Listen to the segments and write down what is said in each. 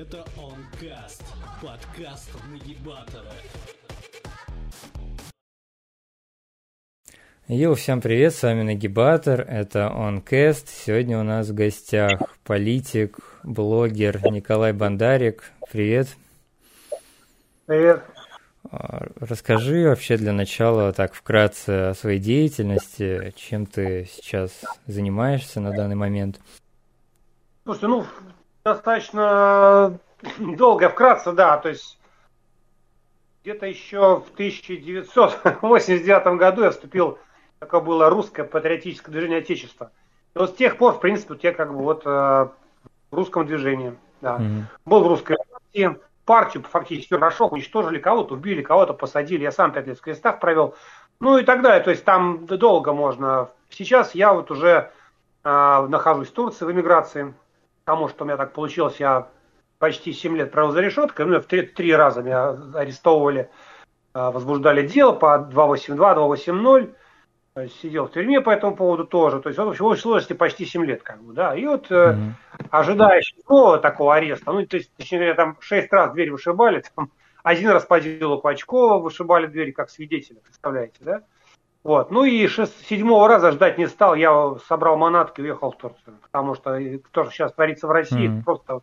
Это Онкаст, подкаст Нагибатора. Йоу, всем привет, с вами Нагибатор, это OnCast. Сегодня у нас в гостях политик, блогер Николай Бандарик. Привет. Привет. А, расскажи вообще для начала так вкратце о своей деятельности, чем ты сейчас занимаешься на данный момент. Слушай, ну, достаточно долго, вкратце, да, то есть где-то еще в 1989 году я вступил, такое было русское патриотическое движение Отечества. И вот с тех пор, в принципе, вот я как бы вот э, в русском движении, да. Mm-hmm. Был в русской партии, партию фактически хорошо, уничтожили кого-то, убили кого-то, посадили, я сам пять лет в крестах провел, ну и так далее, то есть там долго можно. Сейчас я вот уже э, нахожусь в Турции в эмиграции, потому что у меня так получилось, я почти 7 лет провел за решеткой, ну, в три, три раза меня арестовывали, а, возбуждали дело по 282, 280, сидел в тюрьме по этому поводу тоже, то есть в общей сложности почти 7 лет, как бы, да, и вот mm-hmm. ожидаешь нового такого ареста, ну, то есть, точнее говоря, там 6 раз дверь вышибали, там, один раз по делу Пачкова вышибали двери как свидетеля, представляете, да, вот. Ну и шест... седьмого раза ждать не стал. Я собрал манатки и уехал в Турцию. Потому что то, что сейчас творится в России, mm-hmm. просто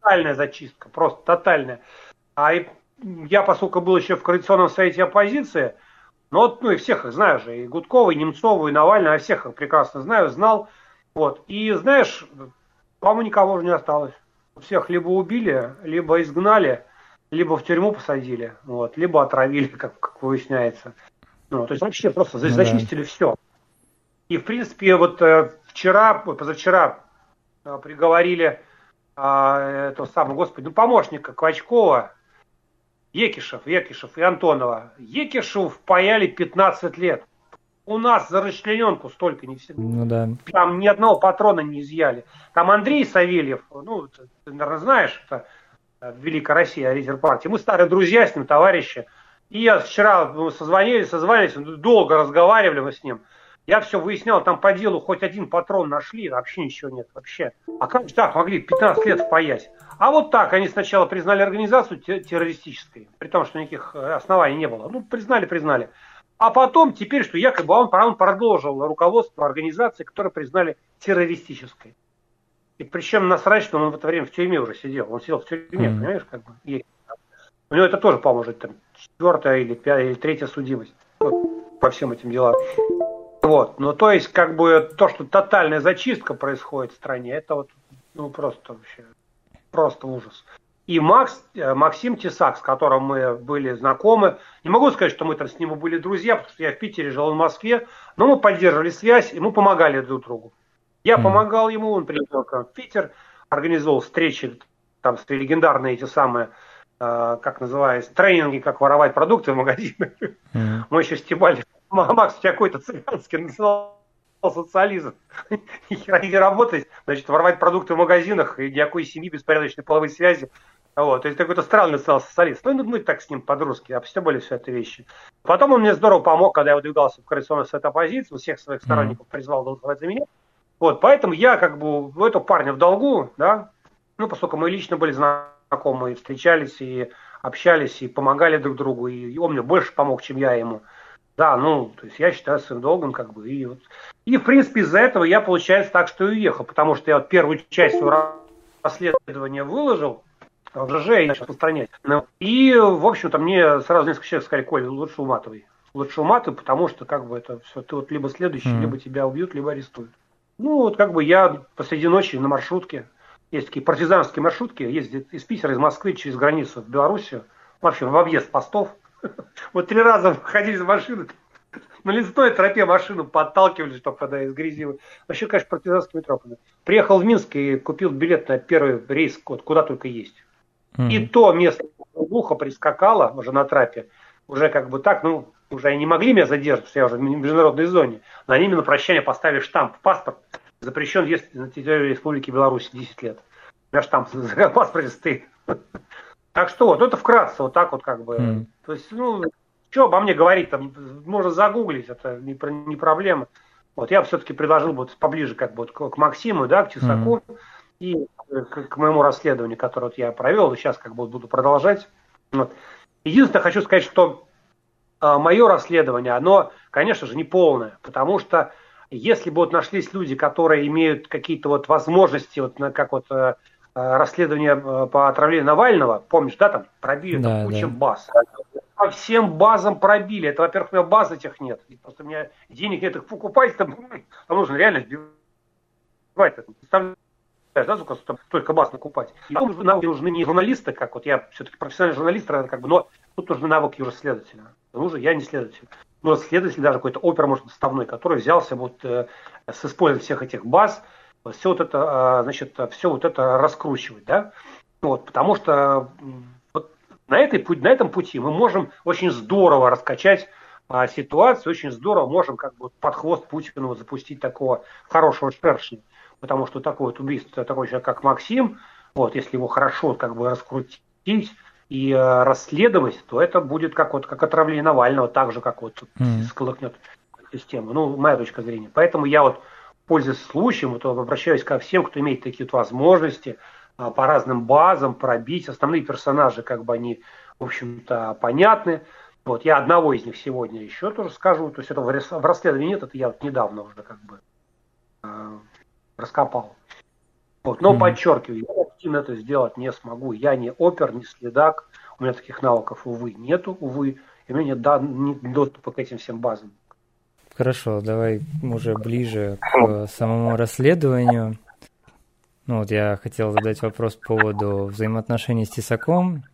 тотальная зачистка. Просто тотальная. А я, поскольку был еще в Коалиционном совете оппозиции, ну вот, ну и всех их знаю же, и Гудкова, и Немцова, и Навального, я всех их прекрасно знаю, знал. Вот. И знаешь, по-моему, никого уже не осталось. Всех либо убили, либо изгнали, либо в тюрьму посадили, вот, либо отравили, как, как выясняется. Ну, то есть вообще просто ну, зачистили да. все. И, в принципе, вот э, вчера, позавчера э, приговорили э, этого самого, господи, ну, помощника Квачкова, Екишев, Екишев и Антонова. Екишев впаяли 15 лет. У нас за расчлененку столько не всегда. Ну да. Там ни одного патрона не изъяли. Там Андрей Савельев, ну, ты, наверное, знаешь, это э, Великая Россия, лидер партии. Мы старые друзья с ним, товарищи. И я вчера мы созвонились, созвонились, долго разговаривали мы с ним. Я все выяснял, там по делу хоть один патрон нашли, вообще ничего нет, вообще. А как же так могли 15 лет впаять? А вот так, они сначала признали организацию террористической, при том, что никаких э, оснований не было. Ну, признали, признали. А потом теперь, что якобы он, он продолжил руководство организации, которую признали террористической. И причем насрать, что он в это время в тюрьме уже сидел. Он сидел в тюрьме, mm-hmm. понимаешь, как бы. И у него это тоже поможет, там, четвертая или пятая, или третья судимость вот, по всем этим делам. Вот, ну то есть как бы то, что тотальная зачистка происходит в стране, это вот ну просто вообще просто ужас. И Макс, э, Максим Тесак, с которым мы были знакомы, не могу сказать, что мы там с ним были друзья, потому что я в Питере жил, в Москве, но мы поддерживали связь, и мы помогали друг другу. Я mm. помогал ему, он приехал в Питер, организовал встречи, там, с легендарные эти самые как называется, тренинги, как воровать продукты в магазинах. Mm-hmm. Мы еще стебали. Макс, у тебя какой-то цыганский национал социализм. не работать, значит, воровать продукты в магазинах и никакой семьи, беспорядочной половой связи. Вот, то есть какой-то странный национал-социалист. Ну, мы так с ним подружки обстебали все это вещи. Потом он мне здорово помог, когда я выдвигался в Коалиционный совет оппозиции, всех своих сторонников призвал голосовать за меня. Вот, поэтому я как бы в эту парня в долгу, да, ну, поскольку мы лично были знакомы знакомые встречались и общались, и помогали друг другу, и он мне больше помог, чем я ему. Да, ну, то есть я считаю своим долгом, как бы, и вот. И, в принципе, из-за этого я, получается, так что и уехал, потому что я вот первую часть расследования выложил, в ЖЖ и начал распространять. Ну, и, в общем-то, мне сразу несколько человек сказали, Коль, лучше уматывай. Лучше уматывай, потому что, как бы, это все, ты вот либо следующий, mm-hmm. либо тебя убьют, либо арестуют. Ну, вот, как бы, я посреди ночи на маршрутке есть такие партизанские маршрутки, ездят из Питера, из Москвы через границу в Белоруссию. Вообще в объезд постов. Вот три раза ходили за машиной, на лесной тропе машину подталкивали, чтобы когда из грязи. Вообще, конечно, партизанскими тропами. Приехал в Минск и купил билет на первый рейс, вот, куда только есть. Mm-hmm. И то место глухо прискакало уже на трапе. Уже как бы так, ну, уже они не могли меня задержать, что я уже в международной зоне. Но они мне на прощание поставили штамп в паспорт запрещен въезд на территорию Республики Беларусь 10 лет. У меня штамп за паспорте стоит. Так что вот, это вкратце, вот так вот как бы. Mm. То есть, ну, что обо мне говорить, там, можно загуглить, это не, не проблема. Вот я все-таки предложил бы вот поближе как бы вот к Максиму, да, к Тесаку, mm. и к, к моему расследованию, которое вот я провел, сейчас как бы буду продолжать. Вот. Единственное, хочу сказать, что э, мое расследование, оно, конечно же, не полное, потому что если бы вот нашлись люди, которые имеют какие-то вот возможности, вот как вот э, расследование э, по отравлению Навального, помнишь, да, там пробили да, там, кучу да. баз. По всем базам пробили. Это, во-первых, у меня баз этих нет. Просто у меня денег нет их покупать, там, там нужно реально сбивать. Представляешь, да, сколько только баз накупать. И там нужны не журналисты, как вот я все-таки профессиональный журналист, как бы, но тут нужны навыки уже следователя. Нужно, я не следователь. Ну, следователь даже какой-то опер, может, составной, который взялся вот э, с использованием всех этих баз, все вот это, а, значит, все вот это раскручивать, да, вот, потому что вот на, этой, на этом пути мы можем очень здорово раскачать а, ситуацию, очень здорово можем как бы под хвост Путину запустить такого хорошего шершня, потому что такое вот убийство, такой человек, как Максим, вот, если его хорошо как бы раскрутить и э, расследовать, то это будет как вот как отравление Навального, так же, как вот mm. сколыхнет систему. Ну, моя точка зрения. Поэтому я вот пользуясь случаем, вот обращаюсь ко всем, кто имеет такие вот возможности а, по разным базам пробить. Основные персонажи, как бы они, в общем-то, понятны. Вот я одного из них сегодня еще тоже скажу. То есть это в расследовании нет, это я вот недавно уже как бы э, раскопал. Вот. Но mm-hmm. подчеркиваю, я активно это сделать не смогу. Я не опер, не следак. У меня таких навыков, увы, нету, увы. И у меня нет, да, нет доступа к этим всем базам. Хорошо, давай уже ближе к самому расследованию. Ну вот я хотел задать вопрос по поводу взаимоотношений с Тесаком.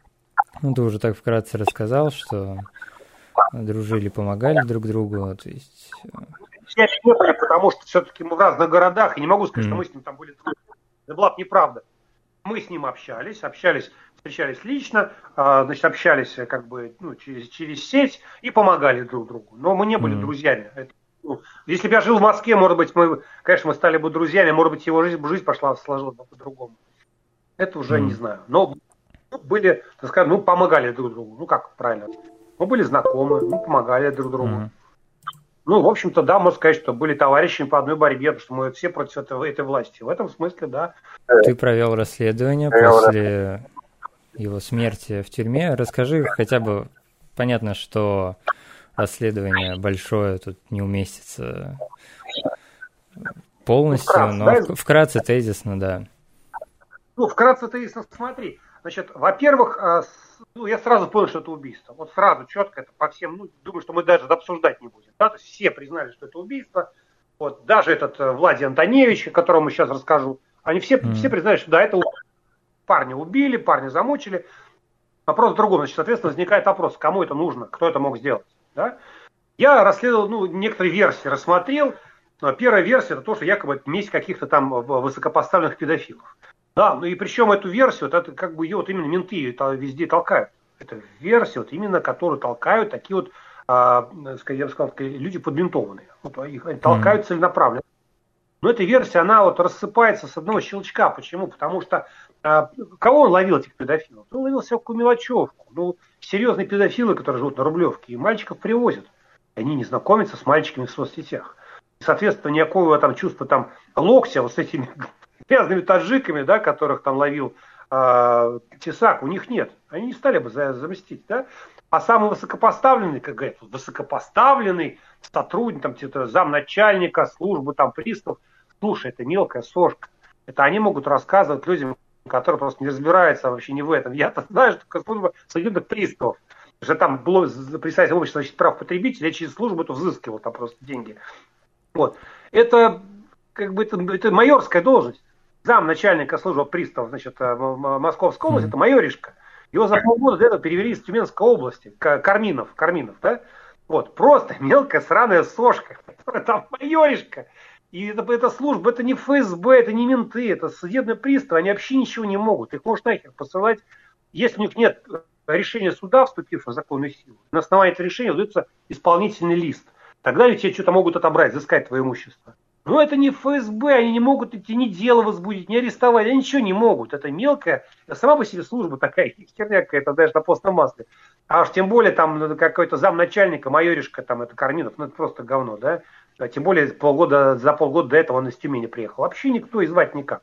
Ну, ты уже так вкратце рассказал, что дружили, помогали друг другу, то есть... Все не были, потому что все-таки мы в разных городах, и не могу сказать, mm. что мы с ним там были Это была бы неправда. Мы с ним общались, общались, встречались лично, а, значит, общались как бы ну, через, через сеть и помогали друг другу. Но мы не были mm. друзьями. Это, ну, если бы я жил в Москве, может быть, мы, конечно, мы стали бы друзьями, может быть, его жизнь, жизнь пошла, сложилась бы по-другому. Это уже mm. не знаю. Но были, так сказать, ну, помогали друг другу. Ну, как правильно? Мы были знакомы, мы помогали друг другу. Mm. Ну, в общем-то, да, можно сказать, что были товарищами по одной борьбе, потому что мы все против этого, этой власти. В этом смысле, да. Ты провел расследование после его смерти в тюрьме. Расскажи хотя бы, понятно, что расследование большое тут не уместится полностью, вкратце, но да? вкратце тезисно, да. Ну, вкратце тезисно, смотри. Значит, во-первых, а, ну, я сразу понял, что это убийство. Вот сразу четко это по всем, ну, думаю, что мы даже обсуждать не будем. Да? То есть все признали, что это убийство. Вот, даже этот э, Владимир Антоневич, о котором я сейчас расскажу, они все, mm. все признали, что да, это парня убили, парня замучили. Вопрос в другом. Значит, соответственно, возникает вопрос, кому это нужно, кто это мог сделать. Да? Я расследовал, ну, некоторые версии рассмотрел. Первая версия это то, что якобы месть каких-то там высокопоставленных педофилов. Да, ну и причем эту версию, вот это как бы ее вот именно менты это везде толкают. Это версия, вот именно которую толкают такие вот, а, я бы сказал, люди подментованные. Вот их толкают mm-hmm. целенаправленно. Но эта версия, она вот рассыпается с одного щелчка. Почему? Потому что а, кого он ловил, этих педофилов? Он ловил всякую мелочевку. Ну, серьезные педофилы, которые живут на Рублевке, и мальчиков привозят. Они не знакомятся с мальчиками в соцсетях. И, соответственно, никакого там чувства там локтя вот с этими грязными таджиками, да, которых там ловил э, Тесак, у них нет. Они не стали бы за, заместить, да. А самый высокопоставленный, как говорят, высокопоставленный сотрудник, там, типа, замначальника службы, там, пристав, слушай, это мелкая сошка. Это они могут рассказывать людям, которые просто не разбираются вообще не в этом. Я-то знаю, что служба судебных приставов, что там было представитель общества защиты прав потребителей, я через службу это взыскивал там просто деньги. Вот. Это как бы это, это майорская должность. Зам начальника службы приставов, значит, э, Московской области, mm-hmm. это майоришка. Его за полгода для этого перевели из Тюменской области, Карминов, Карминов, да? Вот, просто мелкая сраная сошка, которая там майоришка. И это, это служба, это не ФСБ, это не менты, это судебные приставы, они вообще ничего не могут. Их можно нахер посылать, если у них нет решения суда, вступившего в законную силу. На основании этого решения выдается исполнительный лист. Тогда ведь тебе что-то могут отобрать, взыскать твое имущество. Но это не ФСБ, они не могут идти ни дело возбудить, ни арестовать, они ничего не могут. Это мелкая, сама по себе служба такая, херня какая-то даже на постном масле. А уж тем более там ну, какой-то замначальника, майоришка, там это Карминов, ну это просто говно, да? А тем более полгода, за полгода до этого он из Тюмени приехал. Вообще никто и звать никак.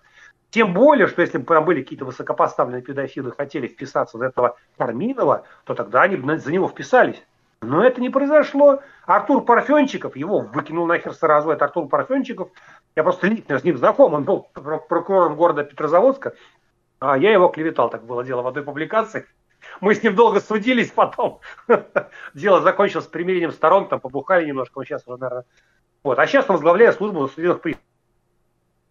Тем более, что если бы там были какие-то высокопоставленные педофилы, хотели вписаться в этого Карминова, то тогда они бы за него вписались. Но это не произошло. Артур Парфенчиков, его выкинул нахер сразу, это Артур Парфенчиков. Я просто лично с ним знаком, он был прокурором города Петрозаводска, а я его клеветал, так было дело в одной публикации. Мы с ним долго судились потом. Дело закончилось примирением сторон, там побухали немножко, он сейчас уже, наверное... Вот. А сейчас он возглавляет службу судебных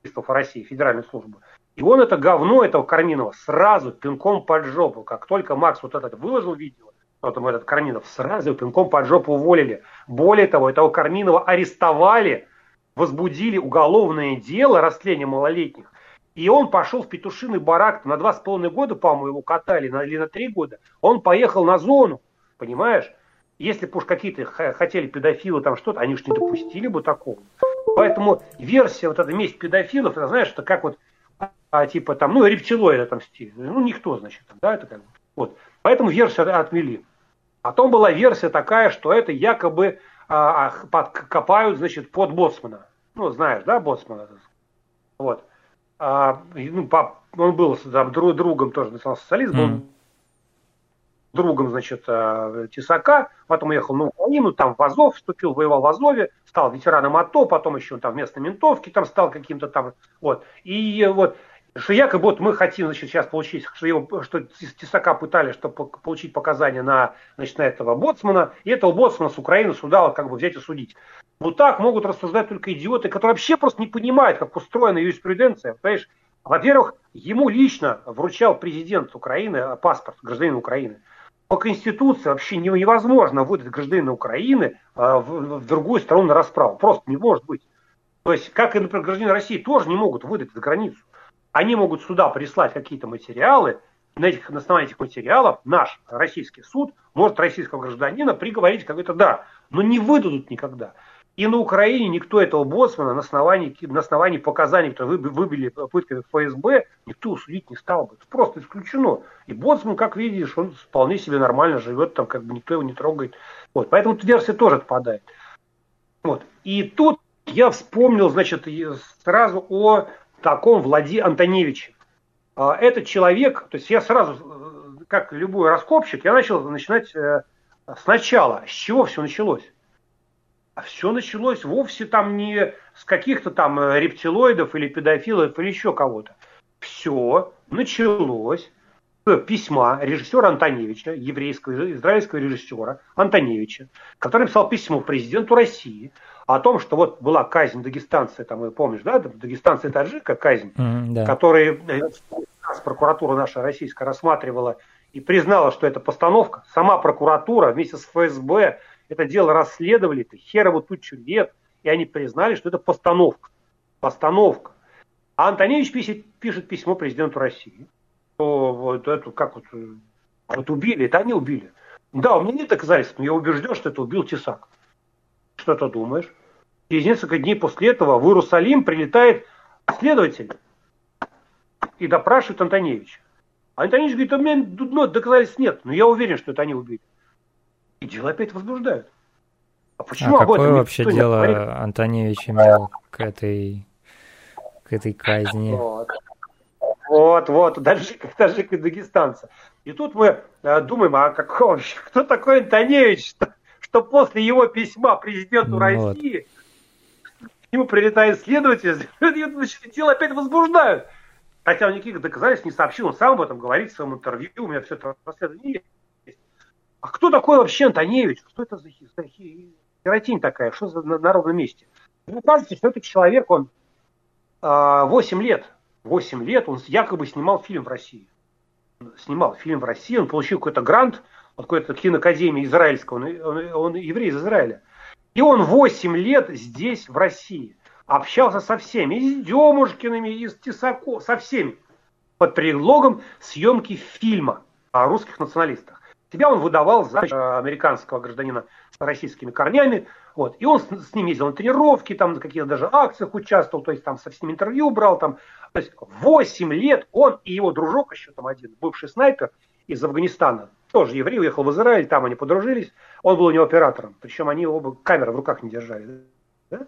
приставов России, федеральную службу. И он это говно этого Карминова сразу пинком под жопу. Как только Макс вот этот выложил видео, вот ему этот Карминов сразу пинком под жопу уволили. Более того, этого Карминова арестовали, возбудили уголовное дело растления малолетних. И он пошел в петушиный барак на два с половиной года, по-моему, его катали, или на три года. Он поехал на зону, понимаешь? Если бы уж какие-то хотели педофилы там что-то, они уж не допустили бы такого. Поэтому версия вот эта месть педофилов, это знаешь, это как вот, а, типа там, ну, рептилоид отомстили. Ну, никто, значит, да, это как бы. Вот. Поэтому версию отмели. Потом была версия такая, что это якобы а, копают, значит, под боцмана. Ну, знаешь, да, боцмана? Вот. А, ну, пап, он был там, другом тоже национал-социализма, mm. другом, значит, а, Тесака, потом уехал на Украину, там в Азов вступил, воевал в Азове, стал ветераном АТО, потом еще там вместо ментовки там стал каким-то там, вот. И вот, что якобы вот мы хотим значит, сейчас получить, что, его, что Тесака пытались, чтобы получить показания на, значит, на этого боцмана, и этого боцмана с Украины сюда как бы взять и судить. Вот так могут рассуждать только идиоты, которые вообще просто не понимают, как устроена юриспруденция. Понимаешь? Во-первых, ему лично вручал президент Украины паспорт гражданина Украины. По Конституции вообще невозможно выдать гражданина Украины а, в, другую страну на расправу. Просто не может быть. То есть, как и, например, граждане России тоже не могут выдать за границу. Они могут сюда прислать какие-то материалы, на, этих, на основании этих материалов наш российский суд может российского гражданина приговорить как-то да, но не выдадут никогда. И на Украине никто этого боссмана на основании, на основании показаний, которые выбили пытками ФСБ, никто судить не стал бы. Это просто исключено. И боссман, как видишь, он вполне себе нормально живет, там как бы никто его не трогает. Вот. Поэтому версия тоже отпадает. Вот. И тут я вспомнил, значит, сразу о таком Влади Антоневиче. А, этот человек, то есть я сразу, э, как любой раскопщик, я начал начинать э, сначала. С чего все началось? А все началось вовсе там не с каких-то там э, рептилоидов или педофилов или еще кого-то. Все началось письма режиссера Антоневича, еврейского, израильского режиссера Антоневича, который написал письмо президенту России о том, что вот была казнь дагестанцы, там, помнишь, да, дагестанцы таджика казнь, mm, да. который э, прокуратура наша российская рассматривала и признала, что это постановка. Сама прокуратура вместе с ФСБ это дело расследовали, это херово тучу лет, и они признали, что это постановка. Постановка. А Антоневич пишет, пишет письмо президенту России, вот эту, как вот, вот убили, это они убили. Да, у меня нет доказательств, но я убежден, что это убил Тесак. Что ты думаешь? Через несколько дней после этого в Иерусалим прилетает следователь и допрашивает Антоневича. А Антоневич говорит, у меня ну, доказательств нет, но я уверен, что это они убили. И дело опять возбуждают. А почему а какое вообще дело Антоневич имел к этой, к этой казни? Вот. Вот, вот, даже, даже к дагестанца. И тут мы э, думаем, а какой, кто такой Антоневич, что, что после его письма президенту вот. России к нему прилетает следователь, и дело опять возбуждают. Хотя он никаких доказательств не сообщил, он сам об этом говорит в своем интервью, у меня все это расследование есть. А кто такой вообще Антоневич? Что это за, за херотень такая? Что за на, на ровном месте? Мне кажется, что этот человек, он э, 8 лет, 8 лет он якобы снимал фильм в России. Снимал фильм в России, он получил какой-то грант от какой-то киноакадемии израильского, он, он, он еврей из Израиля. И он 8 лет здесь, в России, общался со всеми, и с Демушкиными, и с Тесако, со всеми, под предлогом съемки фильма о русских националистах. Себя он выдавал за американского гражданина с российскими корнями, вот, и он с, с ним ездил на тренировки, там на каких-то даже акциях участвовал, то есть там со всеми интервью брал, там, то есть 8 лет он и его дружок еще там один, бывший снайпер из Афганистана, тоже еврей, уехал в Израиль, там они подружились, он был у него оператором, причем они оба камеры в руках не держали. Да?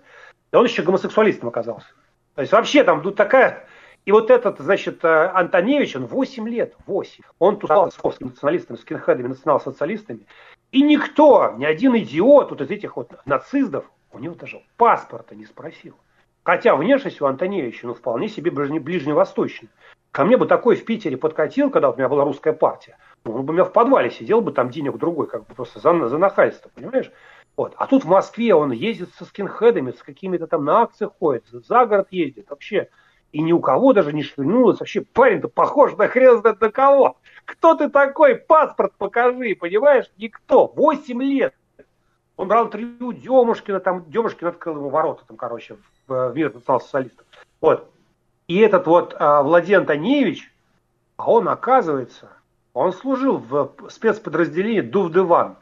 Да он еще гомосексуалистом оказался. То есть вообще там тут такая И вот этот, значит, э, Антоневич, он 8 лет, 8. Он тусовал с московскими националистами, скинхедами, национал-социалистами. И никто, ни один идиот вот из этих вот нацистов, у него даже паспорта не спросил. Хотя внешность у Антоневича, ну, вполне себе ближневосточная. Ко мне бы такой в Питере подкатил, когда у меня была русская партия. Ну, он бы у меня в подвале сидел бы, там денег другой, как бы просто за, за нахальство, понимаешь? Вот. А тут в Москве он ездит со скинхедами, с какими-то там на акции ходит, за город ездит вообще. И ни у кого даже не шевельнулось. Вообще парень-то похож на хрен знает на кого. Кто ты такой? Паспорт покажи, понимаешь? Никто. Восемь лет. Он брал интервью Демушкина, там Демушкин открыл ему ворота, там, короче, в, в мир национал-социалистов. Вот. И этот вот а, Владимир Антоневич, а он, оказывается, он служил в спецподразделении Дувдыван.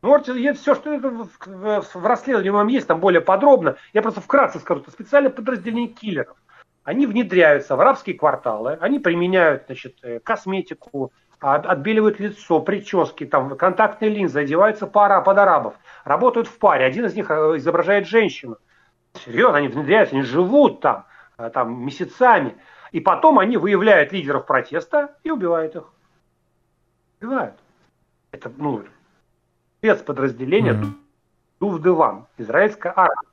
Можете, ну, все, что это в, в, в расследовании вам есть, там более подробно. Я просто вкратце скажу, это специальное подразделение киллеров. Они внедряются в арабские кварталы, они применяют значит, э, косметику, отбеливают лицо, прически, там, контактные линзы, одеваются пара под арабов, работают в паре. Один из них э, изображает женщину. Серьезно, они внедряются, они живут там, э, там месяцами. И потом они выявляют лидеров протеста и убивают их. Убивают. Это, ну, спецподразделение mm-hmm. Израильская армия.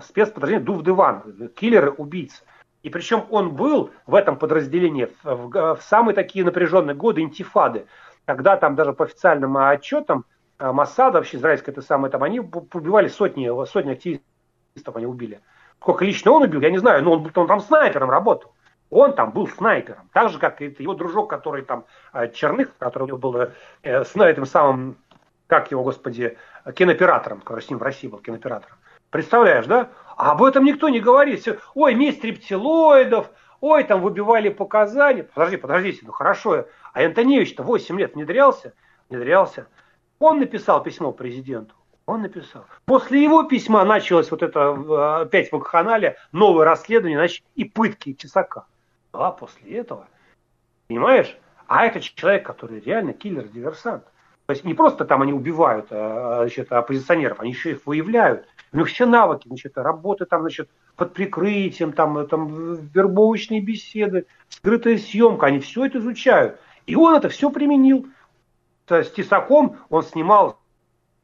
Спецподразделение Дувдыван, киллеры, убийцы. И причем он был в этом подразделении в, в, в самые такие напряженные годы интифады, когда там даже по официальным отчетам э, Масада, вообще израильская это самое, там они убивали сотни, сотни активистов они убили. Сколько лично он убил, я не знаю, но он, он там снайпером работал. Он там был снайпером. Так же, как и его дружок, который там, э, Черных, который у него был э, с этим самым, как его, господи, кинооператором, который с ним в России был кинооператором. Представляешь, да? А об этом никто не говорит. Ой, месть рептилоидов, ой, там выбивали показания. Подожди, подождите, ну хорошо. А Антоневич-то 8 лет внедрялся, внедрялся. Он написал письмо президенту. Он написал. После его письма началось вот это э, опять в канале новое расследование значит, и пытки Тесака. А после этого, понимаешь? А это человек, который реально киллер-диверсант. То есть не просто там они убивают а, значит, оппозиционеров, они еще их выявляют. У них все навыки, значит, работы там, значит, под прикрытием, там, там вербовочные беседы, скрытая съемка, они все это изучают. И он это все применил. С Тесаком он снимал,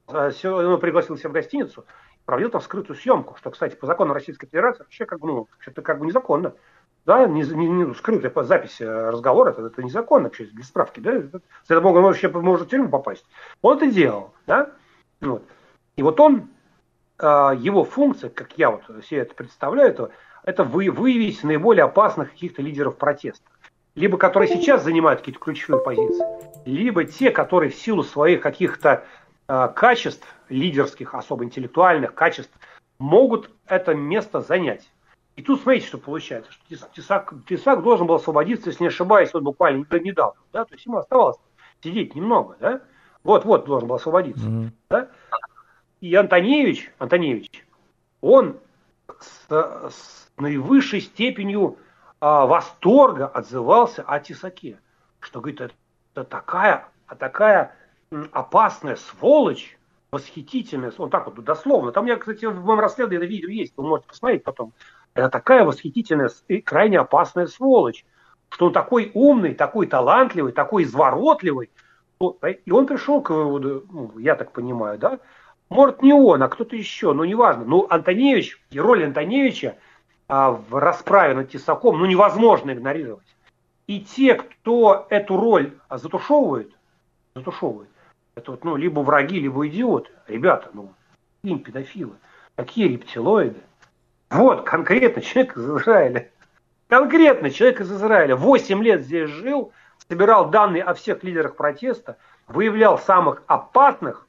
э, он пригласил себя в гостиницу, провел там скрытую съемку, что, кстати, по закону Российской Федерации вообще как бы, ну, это как бы незаконно. Да, не, не, не скрытая запись э, разговора, это, это незаконно вообще, без справки, да, это, это может, вообще может в тюрьму попасть. Он это делал, да, вот. И вот он, э, его функция, как я вот себе это представляю, это, это вы, выявить наиболее опасных каких-то лидеров протеста. Либо которые сейчас занимают какие-то ключевые позиции, либо те, которые в силу своих каких-то э, качеств, лидерских, особо интеллектуальных качеств, могут это место занять. И тут смотрите, что получается, что Тесак, Тесак должен был освободиться, если не ошибаюсь, вот буквально недавно, да, то есть ему оставалось сидеть немного, да, вот-вот должен был освободиться, mm-hmm. да, и Антоневич, Антоневич, он с, с наивысшей степенью а, восторга отзывался о Тесаке, что, говорит, это, это такая, такая опасная сволочь, восхитительная, он так вот дословно, там меня, кстати, в моем расследовании это видео есть, вы можете посмотреть потом, это такая восхитительная и крайне опасная сволочь, что он такой умный, такой талантливый, такой изворотливый. И он пришел к выводу, ну, я так понимаю, да, может не он, а кто-то еще, но неважно. Ну, Антоневич, и роль Антоневича а, в расправе над Тесаком, ну, невозможно игнорировать. И те, кто эту роль затушевывает, затушевывает, это вот, ну, либо враги, либо идиоты. Ребята, ну, им педофилы, какие рептилоиды, вот, конкретно человек из Израиля. Конкретно человек из Израиля. Восемь лет здесь жил, собирал данные о всех лидерах протеста, выявлял самых опасных.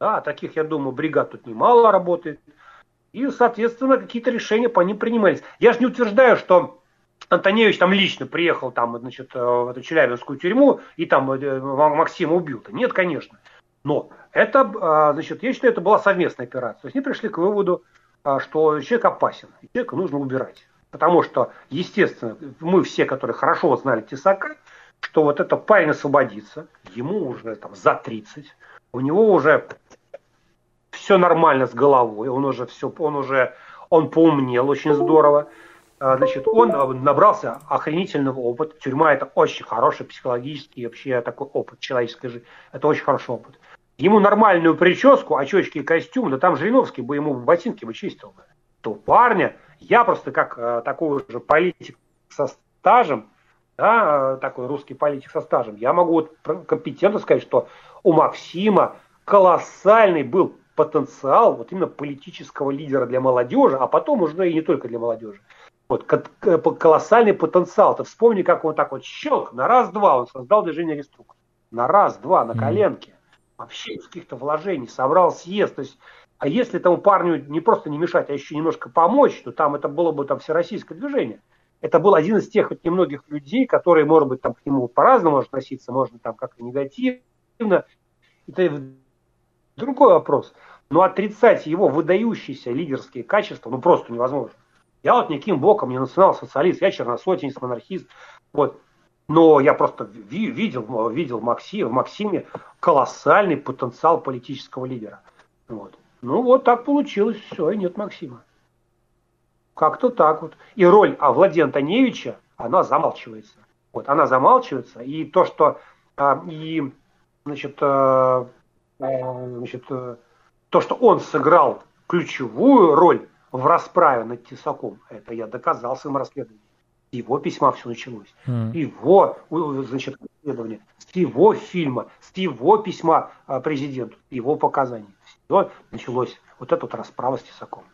Да, таких, я думаю, бригад тут немало работает. И, соответственно, какие-то решения по ним принимались. Я же не утверждаю, что Антоневич там лично приехал там, значит, э, в эту Челябинскую тюрьму и там э, Максима убил-то. Нет, конечно. Но это, а, значит, я считаю, это была совместная операция. То есть они пришли к выводу, что человек опасен, человека нужно убирать. Потому что, естественно, мы все, которые хорошо знали Тесака, что вот этот парень освободится, ему уже там за 30, у него уже все нормально с головой, он уже все, он уже, он поумнел очень здорово, а, значит, он набрался охренительного опыта. Тюрьма это очень хороший психологический вообще такой опыт человеческой жизни. Это очень хороший опыт. Ему нормальную прическу, очечки и костюм, да там Жириновский бы ему ботинки бы чистил. Бы. То парня, я просто как э, такой же политик со стажем, да, такой русский политик со стажем, я могу вот компетентно сказать, что у Максима колоссальный был потенциал вот именно политического лидера для молодежи, а потом уже и не только для молодежи. Вот, колоссальный потенциал. Ты вспомни, как он так вот щелк, на раз-два он создал движение реструк. На раз-два, на коленке. Вообще из каких-то вложений собрал съезд. То есть, а если тому парню не просто не мешать, а еще немножко помочь, то там это было бы там всероссийское движение это был один из тех вот немногих людей, которые, может быть, там к нему по-разному относиться, можно там как-то негативно. Это другой вопрос. Но отрицать его выдающиеся лидерские качества, ну просто невозможно. Я вот никаким боком не национал-социалист, я черносотенец, монархист. Вот. Но я просто видел, видел Макси, в Максиме колоссальный потенциал политического лидера. Вот. Ну вот так получилось, все, и нет Максима. Как-то так вот. И роль а, Владимира Антоневича, она замалчивается. Вот, она замалчивается. И то, что а, и, значит, а, значит, то, что он сыграл ключевую роль в расправе над Тесаком, это я доказал своим расследованием. С его письма все началось. Mm. Его, значит, расследование, с его фильма, с его письма президенту, его показаний. Все началось. Вот эта вот расправа с Тесаком.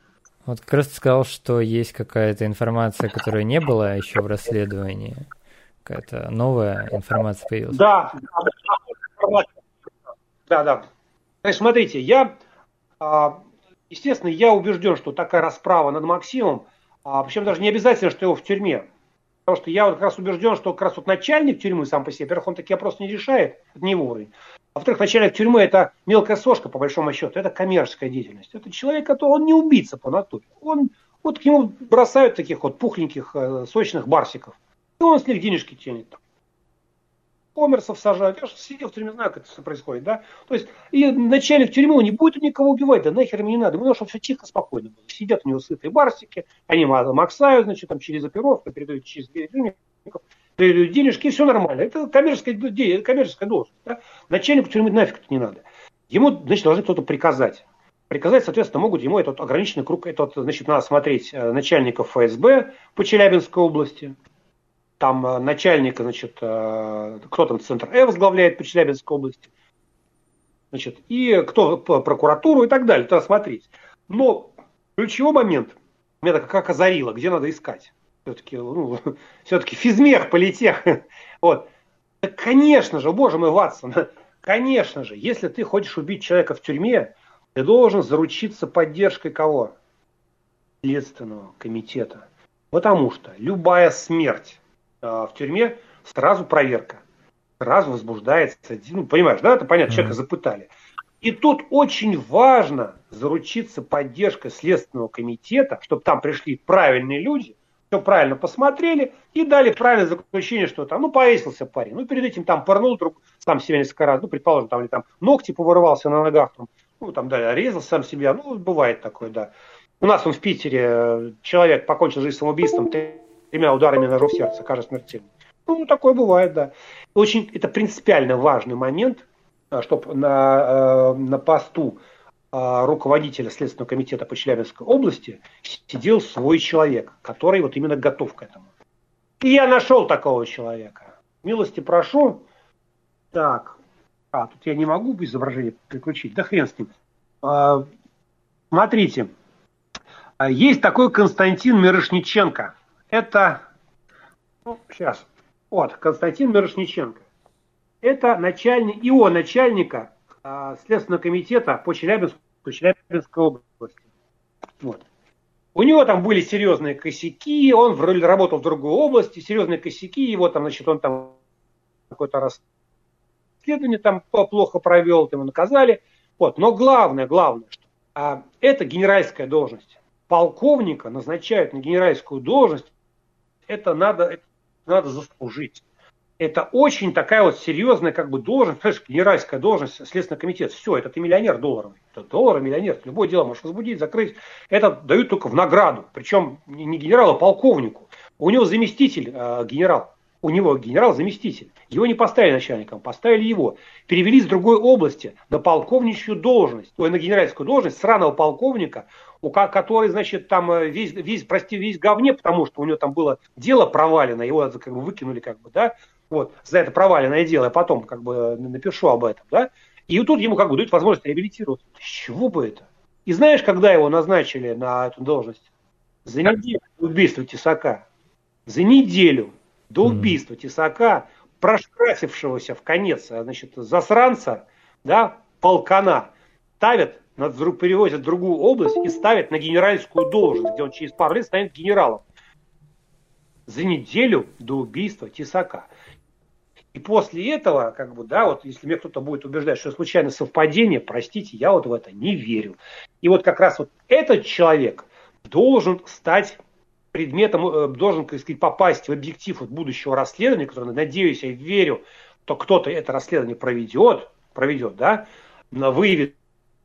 Вот как раз ты сказал, что есть какая-то информация, которая не была еще в расследовании. Какая-то новая информация появилась. Да, да, да. Значит, смотрите, я, а, естественно, я убежден, что такая расправа над Максимом, а, причем даже не обязательно, что его в тюрьме. Потому что я вот как раз убежден, что как раз вот начальник тюрьмы сам по себе, во-первых, он такие вопросы не решает, это не уровень. А во-вторых, начальник тюрьмы это мелкая сошка, по большому счету, это коммерческая деятельность. Это человек, который он не убийца по натуре. Он, вот к нему бросают таких вот пухленьких, э, сочных барсиков. И он с них денежки тянет. Коммерсов сажают. Я же сидел в тюрьме, знаю, как это происходит, да. То есть, и начальник тюрьмы он не будет никого убивать, да нахер мне не надо. Ему чтобы все тихо, спокойно было. Сидят у него сытые барсики, они максают, значит, там через оперовку, передают через дверь денежки, все нормально. Это коммерческая, коммерческая должность. Да? Начальнику тюрьмы нафиг это не надо. Ему, значит, должны кто-то приказать. Приказать, соответственно, могут ему этот ограниченный круг, этот, значит, надо смотреть э, начальников ФСБ по Челябинской области, там э, начальника, значит, э, кто там центр Э возглавляет по Челябинской области, значит, и кто прокуратуру и так далее, надо смотреть. Но ключевой момент, меня так как озарило, где надо искать все-таки, ну, все-таки физмех, политех. Вот. Да, конечно же, боже мой, Ватсон, конечно же, если ты хочешь убить человека в тюрьме, ты должен заручиться поддержкой кого? Следственного комитета. Потому что любая смерть в тюрьме сразу проверка. Сразу возбуждается, ну, понимаешь, да, это понятно, человека запытали. И тут очень важно заручиться поддержкой Следственного комитета, чтобы там пришли правильные люди, все правильно посмотрели и дали правильное заключение, что там, ну, повесился парень. Ну, перед этим там порнул друг сам себя несколько раз, ну, предположим, там, или там ногти повырывался на ногах, там, ну, там, да, резал сам себя, ну, бывает такое, да. У нас он в Питере э, человек покончил жизнь самоубийством тремя ударами ножа в сердце, кажется смертельным. Ну, такое бывает, да. Очень, это принципиально важный момент, э, чтобы на, э, на посту а, руководителя Следственного комитета по Челябинской области сидел свой человек, который вот именно готов к этому. И я нашел такого человека. Милости прошу. Так, а, тут я не могу изображение приключить. Да хрен с ним. Смотрите, есть такой Константин Мирошниченко. Это, ну, сейчас, вот, Константин Мирошниченко. Это начальник, ИО начальника а, Следственного комитета по Челябинску, Челябинской области. Вот. У него там были серьезные косяки, он работал в другой области, серьезные косяки, его там, значит, он там какое-то расследование там плохо провел, там его наказали. Вот. Но главное, главное, что а, это генеральская должность. Полковника назначают на генеральскую должность, это надо, это надо заслужить. это очень такая вот серьезная как бы должность, знаешь, генеральская должность, Следственный комитет. Все, это ты миллионер долларовый. Это доллар, миллионер. Любое дело можешь возбудить, закрыть. Это дают только в награду. Причем не генералу, а полковнику. У него заместитель э, генерал. У него генерал-заместитель. Его не поставили начальником, поставили его. Перевели с другой области на полковничью должность, ой, на генеральскую должность сраного полковника, у который, значит, там э, весь, весь, прости, весь говне, потому что у него там было дело провалено, его как бы выкинули, как бы, да, вот, за это проваленное дело, я потом как бы напишу об этом, да, и вот тут ему как бы дают возможность реабилитироваться. С чего бы это? И знаешь, когда его назначили на эту должность? За неделю до убийства Тесака. За неделю до убийства Тесака, прошкрасившегося в конец, а, значит, засранца, да, полкана, ставят, перевозят в другую область и ставят на генеральскую должность, где он через пару лет станет генералом. За неделю до убийства Тесака. И после этого, как бы, да, вот если мне кто-то будет убеждать, что случайно совпадение, простите, я вот в это не верю. И вот как раз вот этот человек должен стать предметом, э, должен, так сказать, попасть в объектив вот будущего расследования, которое, надеюсь, я верю, то кто-то это расследование проведет, проведет, да, выявит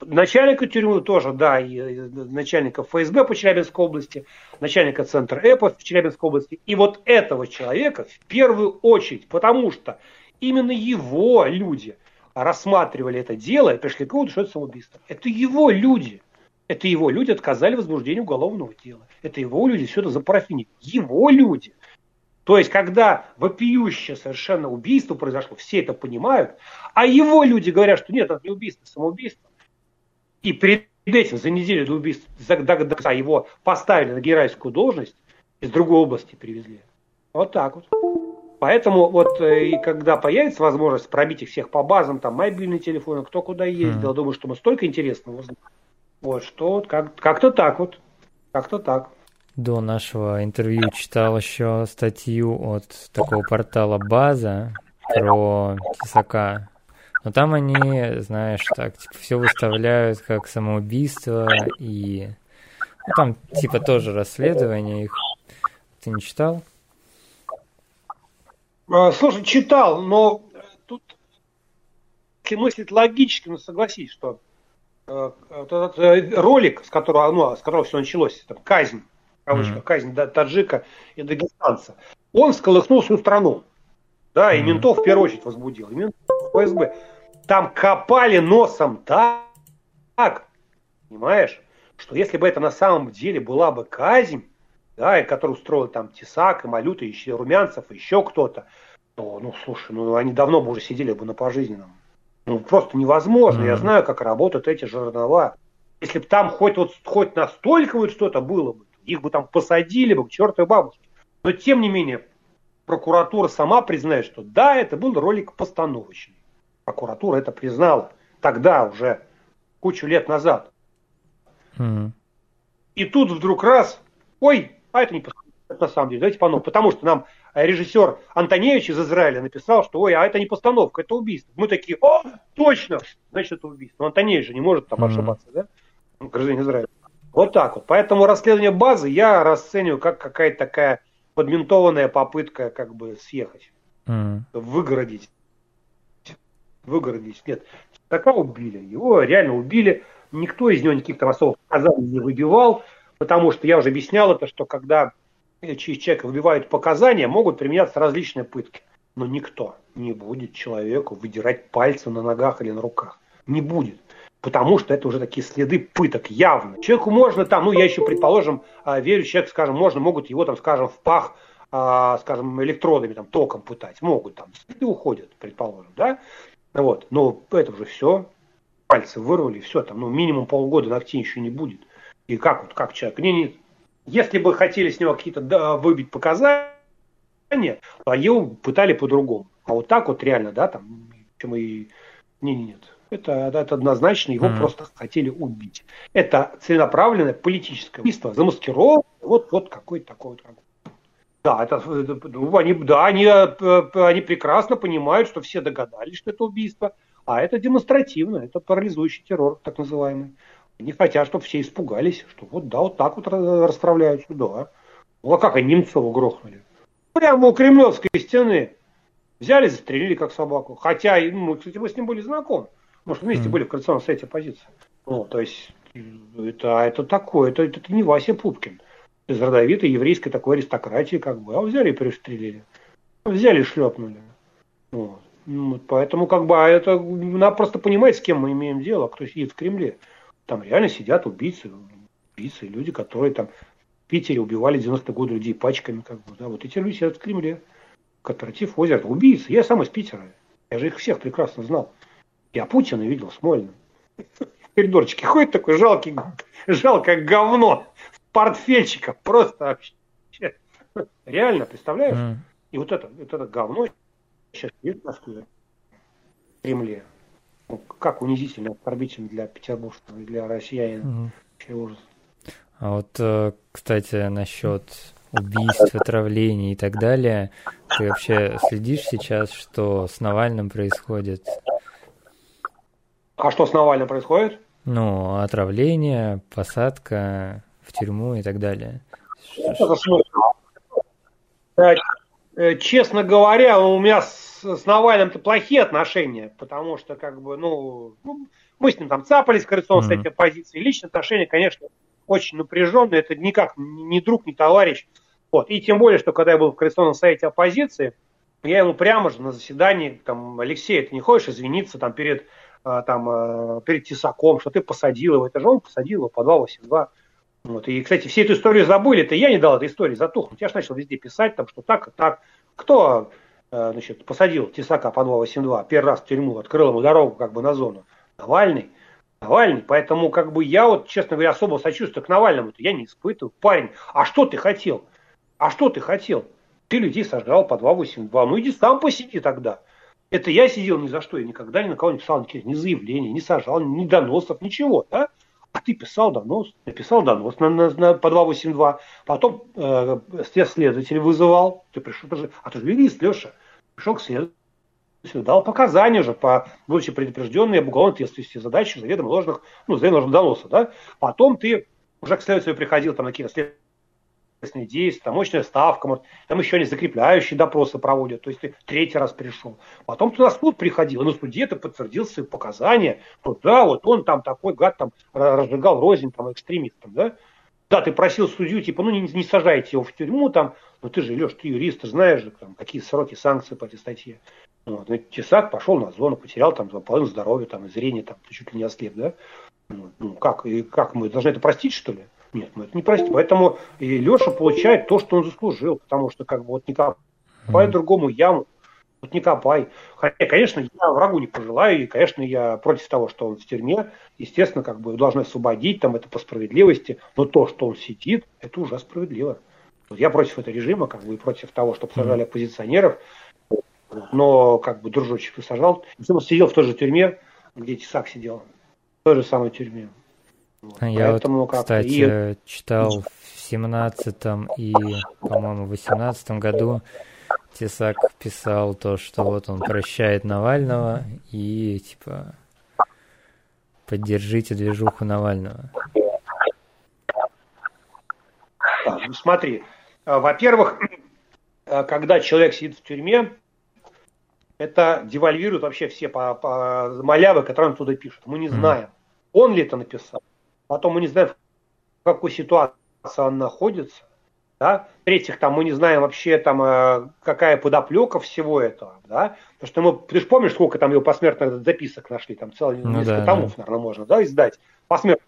начальника тюрьмы тоже, да, и начальника ФСБ по Челябинской области, начальника центра ЭПО в Челябинской области. И вот этого человека в первую очередь, потому что именно его люди рассматривали это дело и пришли к выводу, что это самоубийство. Это его люди. Это его люди отказали в возбуждении уголовного дела. Это его люди все это запарафинили. Его люди. То есть, когда вопиющее совершенно убийство произошло, все это понимают, а его люди говорят, что нет, это не убийство, это самоубийство. И перед этим, за неделю до убийства, до, до его поставили на генеральскую должность, из другой области привезли. Вот так вот. Поэтому вот э, и когда появится возможность пробить их всех по базам, там мобильные телефоны, кто куда ездил, mm-hmm. думаю, что мы столько интересного узнаем. Вот, что вот как, как-то так вот. Как-то так. До нашего интервью читал еще статью от такого портала База про Тесака. Но там они, знаешь, так, типа, все выставляют как самоубийство и... Ну, там, типа, тоже расследование их. Ты не читал? А, слушай, читал, но тут, если мыслить логически, ну, согласись, что этот э, ролик, с которого, ну, с которого все началось, там, казнь, кавычка, mm-hmm. казнь таджика и дагестанца, он всколыхнул всю страну. Да, и mm-hmm. ментов в первую очередь возбудил, и ментов ФСБ. Там копали носом так, так, понимаешь, что если бы это на самом деле была бы казнь, да, и которую устроил там Тесак, и Малют, и еще Румянцев, и еще кто-то, то, ну, слушай, ну, они давно бы уже сидели бы на пожизненном. Ну, просто невозможно. Mm-hmm. Я знаю, как работают эти жернова. Если бы там хоть, вот, хоть настолько вот что-то было бы, их бы там посадили бы к чертовой бабушке. Но тем не менее, прокуратура сама признает, что да, это был ролик постановочный. Прокуратура это признала тогда уже, кучу лет назад. Mm-hmm. И тут вдруг раз, ой, а это не постановочный на самом деле, давайте по потому что нам режиссер Антоневич из Израиля написал, что ой, а это не постановка, это убийство. Мы такие, о, точно, значит это убийство. Но Антоневич же не может там mm-hmm. ошибаться, да? Он гражданин Израиля. Вот так вот. Поэтому расследование базы я расцениваю как какая-то такая подментованная попытка как бы съехать, mm-hmm. выгородить. Выгородить. Нет, такого убили. Его реально убили. Никто из него никаких там особых показаний не выбивал, потому что я уже объяснял это, что когда через человека выбивают показания, могут применяться различные пытки. Но никто не будет человеку выдирать пальцы на ногах или на руках. Не будет. Потому что это уже такие следы пыток явно. Человеку можно там, ну я еще, предположим, а, верю, человек, скажем, можно, могут его там, скажем, в пах, а, скажем, электродами, там, током пытать. Могут там, следы уходят, предположим, да? Вот. Но это уже все. Пальцы вырвали, все, там, ну, минимум полгода ногтей еще не будет. И как вот, как человек? Не, не, если бы хотели с него какие-то да, выбить показания, то его пытали по-другому. А вот так вот реально, да, там, чем и... Не, не, нет. Это, это однозначно, его mm-hmm. просто хотели убить. Это целенаправленное политическое убийство, замаскированное, вот, вот какой-то такой вот. Да, это, ну, они, да они, э, они прекрасно понимают, что все догадались, что это убийство, а это демонстративно, это парализующий террор, так называемый. Не хотят, чтобы все испугались, что вот да, вот так вот расправляются, да. Ну а как они Немцова грохнули? Прямо у Кремлевской стены. Взяли, застрелили как собаку. Хотя, ну, кстати, мы с ним были знакомы. Может, вместе mm. были в Коалиционном совете оппозиции. Ну, то есть, это, это такое, это, это не Вася Пупкин. Из родовитой еврейской такой аристократии, как бы. А взяли и пристрелили. Взяли и шлепнули. Вот. Ну, поэтому, как бы, а это надо просто понимать, с кем мы имеем дело, кто сидит в Кремле. Там реально сидят убийцы, убийцы, люди, которые там в Питере убивали 90-е годы людей пачками, как бы, да, вот эти люди сидят в Кремле. Кооператив озеро, убийцы. Я сам из Питера. Я же их всех прекрасно знал. Я Путина видел Смольно. В коридорчике ходит такой жалкий, жалкое говно с портфельчиком. Просто вообще. Реально, представляешь? Mm. И вот это, вот это говно сейчас есть в Москве, в Кремле. Ну, как унизительно, оскорбительно для петербуржцев и для россиянина. Mm. ужас. А вот, э, кстати, насчет убийств, отравлений и так далее, ты вообще следишь сейчас, что с Навальным происходит? А что с Навальным происходит? Ну, отравление, посадка в тюрьму и так далее. Э, честно говоря, у меня с, с Навальным-то плохие отношения, потому что, как бы, ну, ну мы с ним там цапались в коррекционном mm-hmm. позиции. Личные отношения, конечно, очень напряженные. Это никак не друг, не товарищ. Вот. И тем более, что когда я был в Коалиционном совете оппозиции, я ему прямо же на заседании, там, Алексей, ты не хочешь извиниться там перед, а, там, а, перед Тесаком, что ты посадил его. Это же он посадил его по 282. Вот. И, кстати, все эту историю забыли, это я не дал этой истории затухнуть. Я же начал везде писать, там, что так так. Кто а, значит, посадил Тесака по 282 первый раз в тюрьму, открыл ему дорогу как бы на зону? Навальный. Навальный. Поэтому, как бы, я вот, честно говоря, особого сочувствия к Навальному я не испытываю. Парень, а что ты хотел? А что ты хотел? Ты людей сожрал по 282. Ну иди сам посиди тогда. Это я сидел ни за что, я никогда ни на кого не писал ни заявления, не сажал, ни доносов, ничего, да? А ты писал донос, написал донос на, на, на, по 282, потом э, следователь вызывал, ты пришел, ты же, а ты же юрист, Леша, пришел к следователю, дал показания же, по, будучи предупрежденной об уголовной ответственности задачи заведомо ложных, ну, заведомо ложных доносов, да? Потом ты уже к следователю приходил там на какие-то следственные действия, мощная ставка, может, там еще они закрепляющие допросы проводят, то есть ты третий раз пришел. Потом туда суд приходил, и на суде ты подтвердил свои показания, что да, вот он там такой гад там разжигал рознь там экстремистам, да. Да, ты просил судью, типа, ну не, не сажайте его в тюрьму там, но ты же, Леш, ты юрист, ты знаешь же, там, какие сроки санкции по этой статье. Вот. Ну, Тесак пошел на зону, потерял там половину здоровья, там, зрение, там, чуть ли не ослеп, да? Ну, как, и как мы должны это простить, что ли? Нет, мы это не простим. Поэтому и Леша получает то, что он заслужил, потому что как бы вот не копай другому яму, вот не копай. Хотя, конечно, я врагу не пожелаю, и, конечно, я против того, что он в тюрьме. Естественно, как бы должны освободить, там это по справедливости, но то, что он сидит, это уже справедливо. Вот я против этого режима, как бы, и против того, чтобы сажали оппозиционеров. Но, как бы, дружочек ты сажал. Он сидел в той же тюрьме, где Тесак сидел. В той же самой тюрьме. Я Поэтому вот, кстати, и... читал в семнадцатом и, по-моему, в восемнадцатом году Тесак писал то, что вот он прощает Навального и, типа, поддержите движуху Навального. Ну, смотри, э, во-первых, э, когда человек сидит в тюрьме, это девальвирует вообще все по, по малявы, которые он туда пишет. Мы не знаем, он ли это написал, Потом мы не знаем, в какой ситуации он находится. Да? В-третьих, там мы не знаем вообще, там, э, какая подоплека всего этого. Да? Потому что мы, ты же помнишь, сколько там его посмертных записок нашли, там целый ну, несколько да, томов, да. наверное, можно да, издать. Посмертно.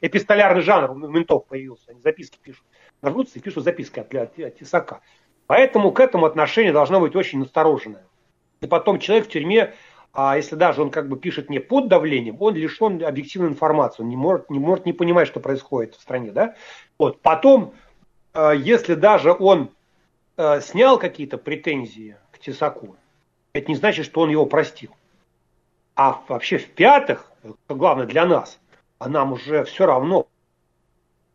Эпистолярный жанр у ментов появился, они записки пишут. Нажмутся и пишут записки от, от, от Тесака. Поэтому к этому отношение должно быть очень настороженное. И потом человек в тюрьме а если даже он как бы пишет не под давлением, он лишен объективной информации, он не может, не может не понимать, что происходит в стране. Да? Вот. Потом, э, если даже он э, снял какие-то претензии к Тесаку, это не значит, что он его простил. А вообще в-пятых, главное для нас, а нам уже все равно,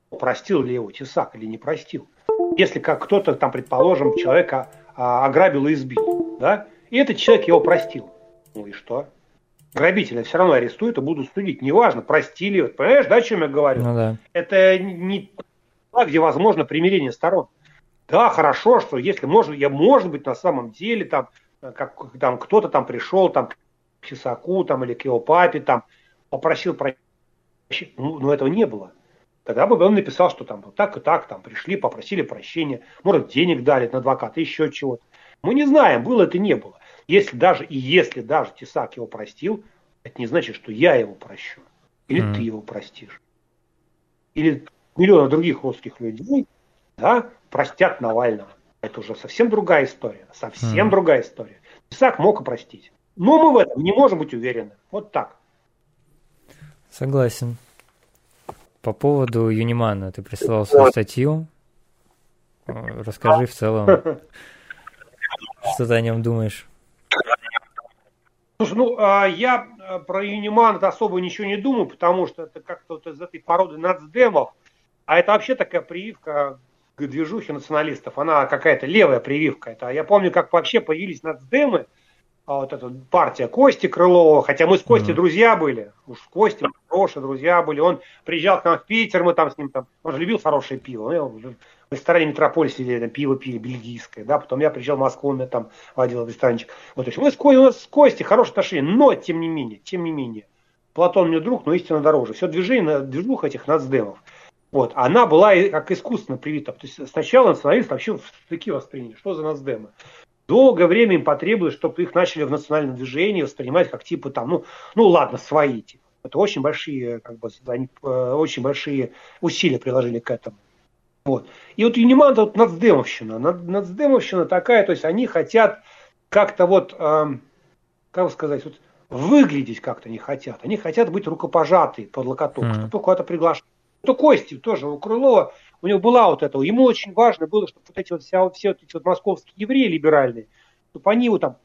простил ли его Тесак или не простил. Если как кто-то там, предположим, человека а, ограбил и избил, да, и этот человек его простил. Ну и что? Грабителя все равно арестуют и будут судить. Неважно, простили. Понимаешь, да, о чем я говорю? Ну, да. Это не где возможно примирение сторон. да, хорошо, что если можно, я, может быть, на самом деле там, как, там кто-то там пришел там к Писаку там, или к его папе там, попросил прощения, ну, но этого не было. Тогда бы он написал, что там вот так и так, там пришли, попросили прощения, может, денег дали на адвоката, еще чего-то. Мы не знаем, было это, не было. Если даже, и если даже Тесак его простил, это не значит, что я его прощу. Или mm. ты его простишь. Или миллионы других русских людей, да, простят Навального. Это уже совсем другая история. Совсем mm. другая история. Тесак мог и простить. Но мы в этом не можем быть уверены. Вот так. Согласен. По поводу Юнимана, ты присылал свою статью. Расскажи в целом, что ты о нем думаешь. Слушай, ну, а, я а, про Юниман особо ничего не думаю, потому что это как-то вот из этой породы нацдемов, а это вообще такая прививка к движухе националистов, она какая-то левая прививка. Это, я помню, как вообще появились нацдемы, а вот эта партия Кости Крылова, хотя мы с Костей mm-hmm. друзья были, уж с Костей хорошие друзья были, он приезжал к нам в Питер, мы там с ним там, он же любил хорошее пиво, ну, в ресторане Метрополь сидели, там пиво пили, бельгийское, да, потом я приезжал в Москву, он меня там водил в ресторанчик. Вот, то есть мы с, у нас с Костей хорошие отношения, но тем не менее, тем не менее, Платон мне друг, но истинно дороже. Все движение, движух этих нацдемов, вот, она была как искусственно привита. То есть сначала националисты вообще в такие восприняли, что за нацдемы. Долгое время им потребовалось, чтобы их начали в национальном движении воспринимать как типа там, ну, ну ладно, свои типа. Это очень большие, как бы, они, э, очень большие усилия приложили к этому. Вот. И вот Юниман это вот нацдемовщина. Нацдемовщина такая, то есть они хотят как-то вот, э, как сказать, вот выглядеть как-то не хотят. Они хотят быть рукопожатые под локоток, mm-hmm. чтобы куда-то приглашать. То Кости тоже у Крылова, у него была вот это, ему очень важно было, чтобы вот эти вот вся, все вот эти вот московские евреи либеральные, чтобы они его там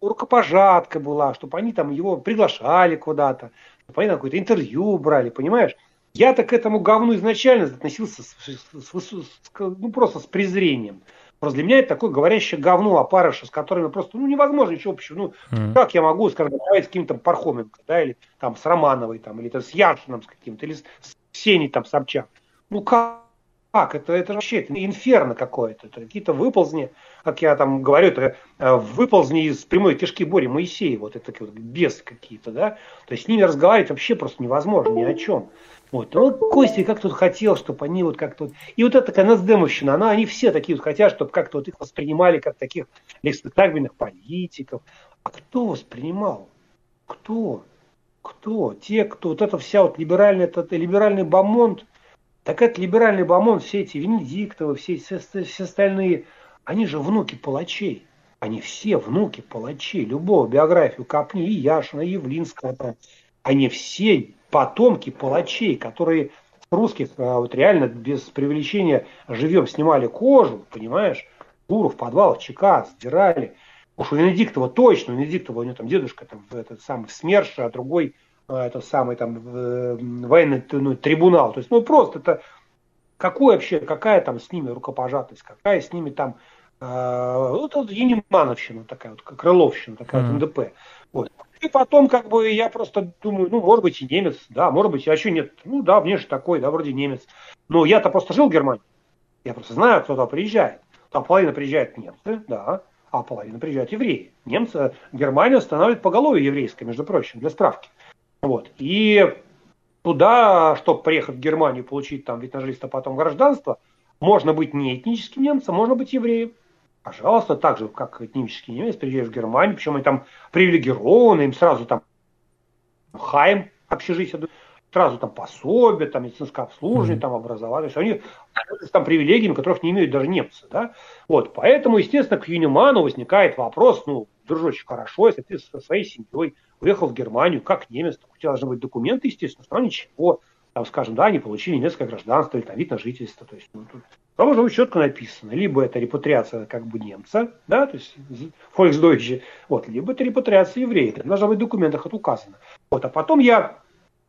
рукопожатка была, чтобы они там его приглашали куда-то, чтобы они там какое-то интервью брали, понимаешь? Я-то к этому говну изначально относился с, с, с, с, ну, просто с презрением. Просто для меня это такое говорящее говно опарыша, с которыми просто ну, невозможно ничего общего. Ну, mm. как я могу, скажем, с каким-то Пархоменко, да, или там с Романовой, там, или там, с Яшином с каким-то, или с, с Сеней там Собчак. Ну как? Как? Это, это вообще это инферно какое-то. Это какие-то выползни, как я там говорю, это э, выползни из прямой кишки Бори Моисея, вот это вот без какие-то, да. То есть с ними разговаривать вообще просто невозможно ни о чем. Вот. Но Костя как тут хотел, чтобы они вот как-то... И вот эта такая наздемовщина, она, они все такие вот хотят, чтобы как-то вот их воспринимали как таких респектабельных политиков. А кто воспринимал? Кто? Кто? Те, кто... Вот это вся вот либеральный, этот либеральный бомонд, так это либеральный бомонд, все эти Венедиктовы, все, все, все остальные, они же внуки палачей. Они все внуки палачей. Любого биографию копни, и Яшина, и Явлинского. Они все потомки палачей, которые русских а, вот реально без привлечения живем снимали кожу, понимаешь, буру в подвалах ЧК сдирали. Уж у Венедиктова точно, у Венедиктова у него там дедушка там этот самый СМЕРШ, а другой а, этот самый там э, военный ну, трибунал. То есть, ну просто это какой вообще, какая там с ними рукопожатость, какая с ними там э, вот, вот Енимановщина такая, вот Крыловщина такая, mm-hmm. вот НДП. Вот. И потом, как бы, я просто думаю, ну, может быть, и немец, да, может быть, а еще нет. Ну, да, мне же такой, да, вроде немец. Но я-то просто жил в Германии. Я просто знаю, кто туда приезжает. Там половина приезжает немцы, да, а половина приезжают евреи. Немцы, Германия становится поголовье еврейской, между прочим, для справки. Вот. И туда, чтобы приехать в Германию, получить там вид на жительство, потом гражданство, можно быть не этническим немцем, можно быть евреем. Пожалуйста, так же, как этнический немец, приезжаешь в Германию, причем они там привилегированы, им сразу там хайм общежитие, сразу там пособие, там медицинское обслуживание, там образование. То есть они там привилегиями, которых не имеют даже немцы. Да? Вот, поэтому, естественно, к Юниману возникает вопрос, ну, дружочек, хорошо, если ты со своей семьей уехал в Германию, как немец, у тебя должны быть документы, естественно, что ничего, там, скажем, да, они получили немецкое гражданство или там вид на жительство. То есть, ну, тут там уже четко написано, либо это репатриация как бы немца, да, то есть Volksdeutsche, вот, либо это репатриация еврея. Это должно быть в документах это указано. Вот, а потом я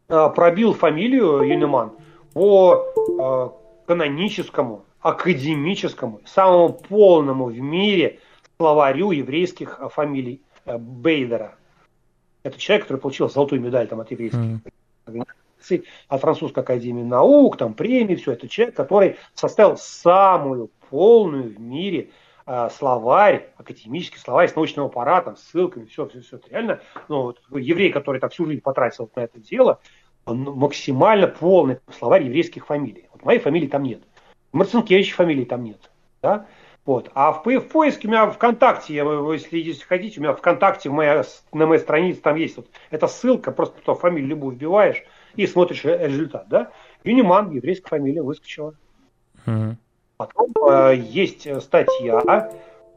э, пробил фамилию Юнеман по э, каноническому, академическому, самому полному в мире словарю еврейских фамилий э, Бейдера. Это человек, который получил золотую медаль там, от еврейских mm лекций от Французской академии наук, там премии, все это человек, который составил самую полную в мире э, словарь, академический словарь с научным аппаратом, ссылками, все, все, все. Реально, ну, вот, еврей, который так всю жизнь потратил на это дело, он максимально полный словарь еврейских фамилий. Вот моей фамилии там нет. Марцинкевич фамилии там нет. Да? Вот. А в, в поиске у меня ВКонтакте, если, если хотите, у меня ВКонтакте моя, на моей странице там есть вот эта ссылка, просто туда фамилию любую вбиваешь и смотришь результат. Да? Юниман, еврейская фамилия, выскочила. Mm-hmm. Потом э, есть статья,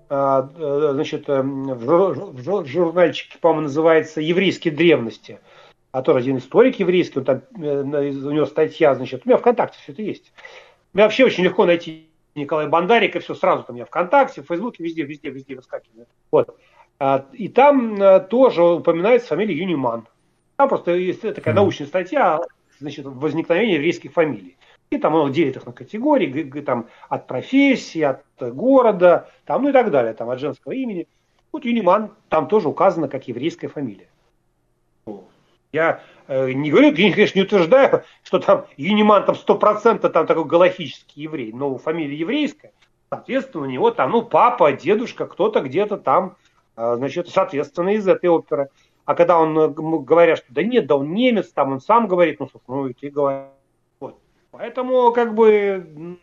э, э значит, э, в, в, в журнальчике, по-моему, называется «Еврейские древности». А тоже один историк еврейский, он там, э, у него статья, значит, у меня ВКонтакте все это есть. Мне вообще очень легко найти Николай Бандарик, и все сразу там я ВКонтакте, в Фейсбуке, везде, везде, везде выскакивает. Вот. А, и там тоже упоминается фамилия Юниман. Там просто есть такая mm. научная статья, значит, возникновение еврейских фамилий. И там он делит их на категории, там, от профессии, от города, там, ну и так далее, там, от женского имени. Вот Юниман там тоже указано как еврейская фамилия. Я э, не говорю, я, конечно, не утверждаю, что там Юниман там 100% там такой галактический еврей, но фамилия еврейская, соответственно, у него там, ну, папа, дедушка, кто-то где-то там, э, значит, соответственно, из этой оперы. А когда он э, говорят, что да нет, да он немец, там он сам говорит, ну, ну и ты говоришь. Вот. Поэтому, как бы, нужны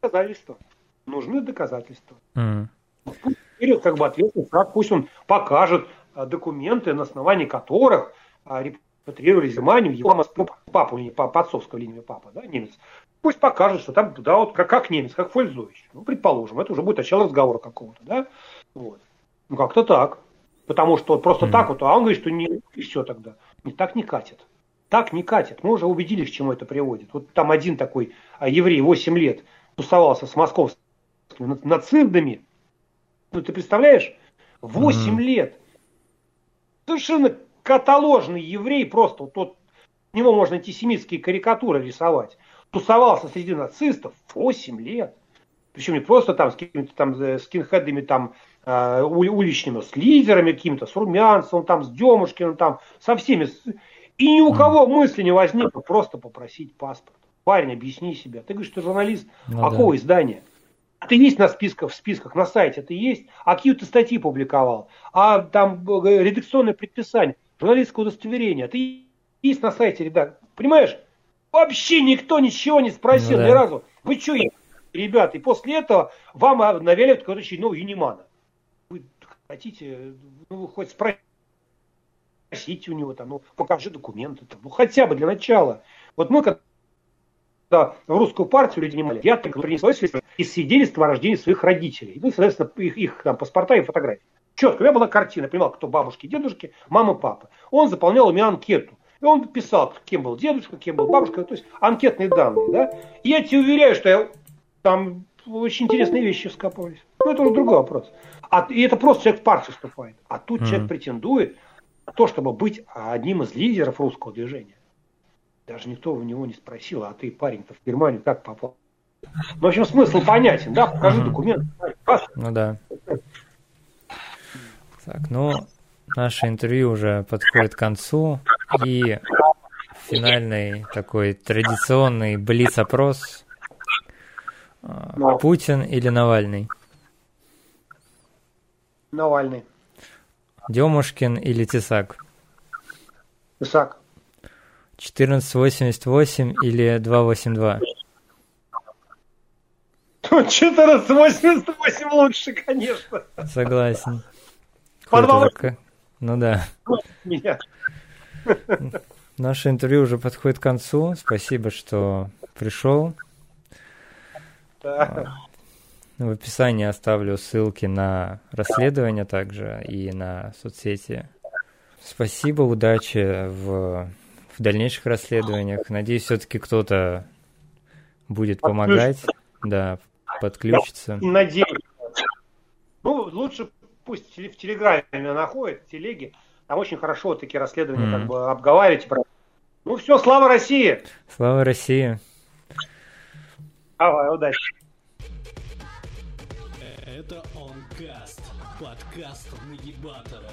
доказательства. Нужны доказательства. Mm. Пусть как бы ответственность, пусть он покажет документы, на основании которых репатриировали из Германию, его ну, папу, по, по отцовской линии папа, да, немец, пусть покажет, что там, да, вот как, как немец, как Фользович. Ну, предположим, это уже будет начало разговора какого-то, да. Вот. Ну, как-то так. Потому что вот просто mm-hmm. так вот, а он говорит, что не, и все тогда. Не так не катит. Так не катит. Мы уже убедились, к чему это приводит. Вот там один такой а, еврей, 8 лет, тусовался с московскими нацистами. Ну, ты представляешь? 8 mm-hmm. лет. Совершенно каталожный еврей, просто вот тот, с него можно антисемитские карикатуры рисовать, тусовался среди нацистов 8 лет. Причем не просто там с какими-то там э, скинхедами там уличными, с лидерами какими-то, с Румянцевым, там, с Демушкиным, там, со всеми. И ни у кого мысли не возникло просто попросить паспорт. Парень, объясни себя. Ты говоришь, ты журналист ну, какого да. издания? А ты есть на списках, в списках, на сайте ты есть? А какие ты статьи публиковал? А там э, редакционное предписание? журналистское удостоверение. Ты есть на сайте, ребят. Понимаешь? Вообще никто ничего не спросил ну, да. ни разу. Вы что, ребята? И после этого вам навяливают какого-то очередного Юнимана. Хотите, ну, хоть спросите у него там, ну, покажи документы, там, ну, хотя бы для начала. Вот мы, когда в русскую партию люди не мали, я только принесла из свидетельства о рождении своих родителей. Ну, соответственно, их, их там, паспорта и фотографии. Четко, у меня была картина, понимал, кто бабушки, дедушки, мама, папа. Он заполнял у меня анкету. И он писал, кем был дедушка, кем был бабушка, то есть анкетные данные, да. И я тебе уверяю, что я, там очень интересные вещи скопались. Ну, это уже другой вопрос. А, и это просто человек в партию вступает. А тут mm-hmm. человек претендует на то, чтобы быть одним из лидеров русского движения. Даже никто у него не спросил, а ты, парень-то, в Германию как попал? Ну, в общем, смысл понятен, да, покажи mm-hmm. документ. Ну да. Так, ну, наше интервью уже подходит к концу, и финальный такой традиционный блиц-опрос. А, Путин или Навальный? Навальный. Демушкин или Тесак? Тесак. 1488 или 282? 1488 лучше, конечно. Согласен. Подвал. Ну да. Меня. Наше интервью уже подходит к концу. Спасибо, что пришел. Да. В описании оставлю ссылки на расследование также и на соцсети. Спасибо, удачи в, в дальнейших расследованиях. Надеюсь, все-таки кто-то будет помогать, да, подключиться. Надеюсь. Ну, лучше пусть в Телеграме находит, в Телеге, там очень хорошо такие расследования mm. как бы обговаривать. Ну все, слава России! Слава России! Давай, удачи! Это Онкаст, подкаст Нагибатора.